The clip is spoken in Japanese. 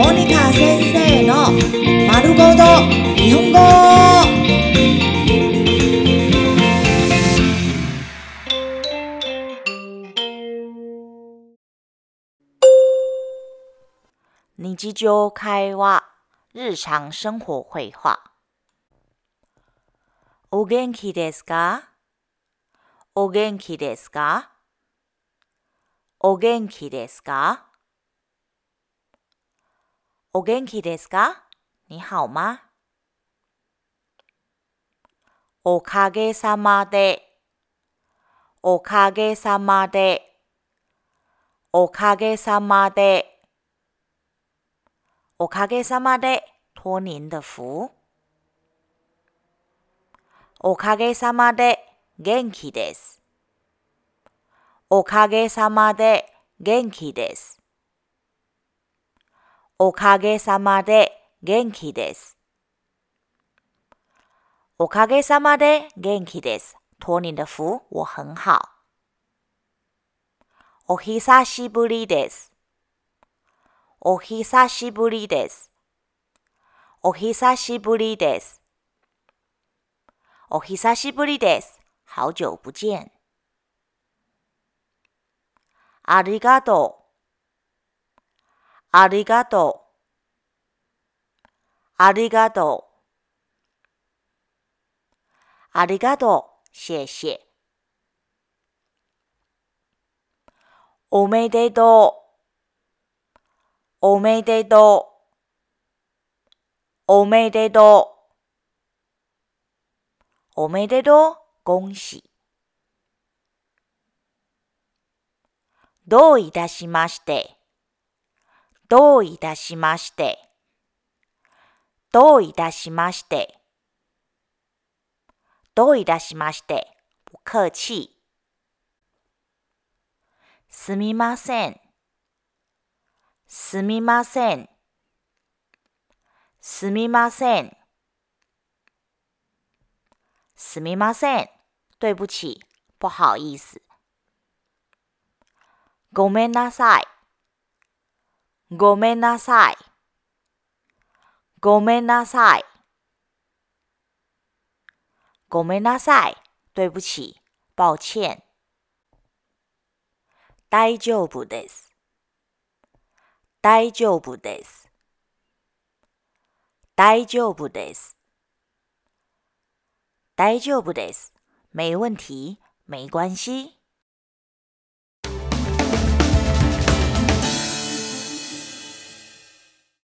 モニカ先生の丸ごと日本語。日常会話、日常生活会話。お元気ですか？お元気ですか？お元気ですか？お元気ですか？你好嗎おかげさまで、おかげさまで、おかげさまで。おかげさまで托您的福。おかげさまで元気です。おかげさまで元気です。おかげさまで元気です。おかげさまで元気です。托您的福，我很好。お久しぶりです。お久しぶりです。お久しぶりです。お久しぶりです。好久不见。ありがとう。ありがとう。ありがとう。ありがとう。谢谢。おめでとう。おめでとう。おめでとう。おめでとう。恭喜。どういたしまして。どういたしまして。どういたしまして。どういたしまして。不客气。すみません。すみません。すみません。すみません。对不起，不好意思。ごめんなさい。ごめんなさい。ごめんなさい。ごめんなさい。对不起，抱歉。大丈夫です。大丈夫です。大丈夫です。大丈夫です。没问题，没关系。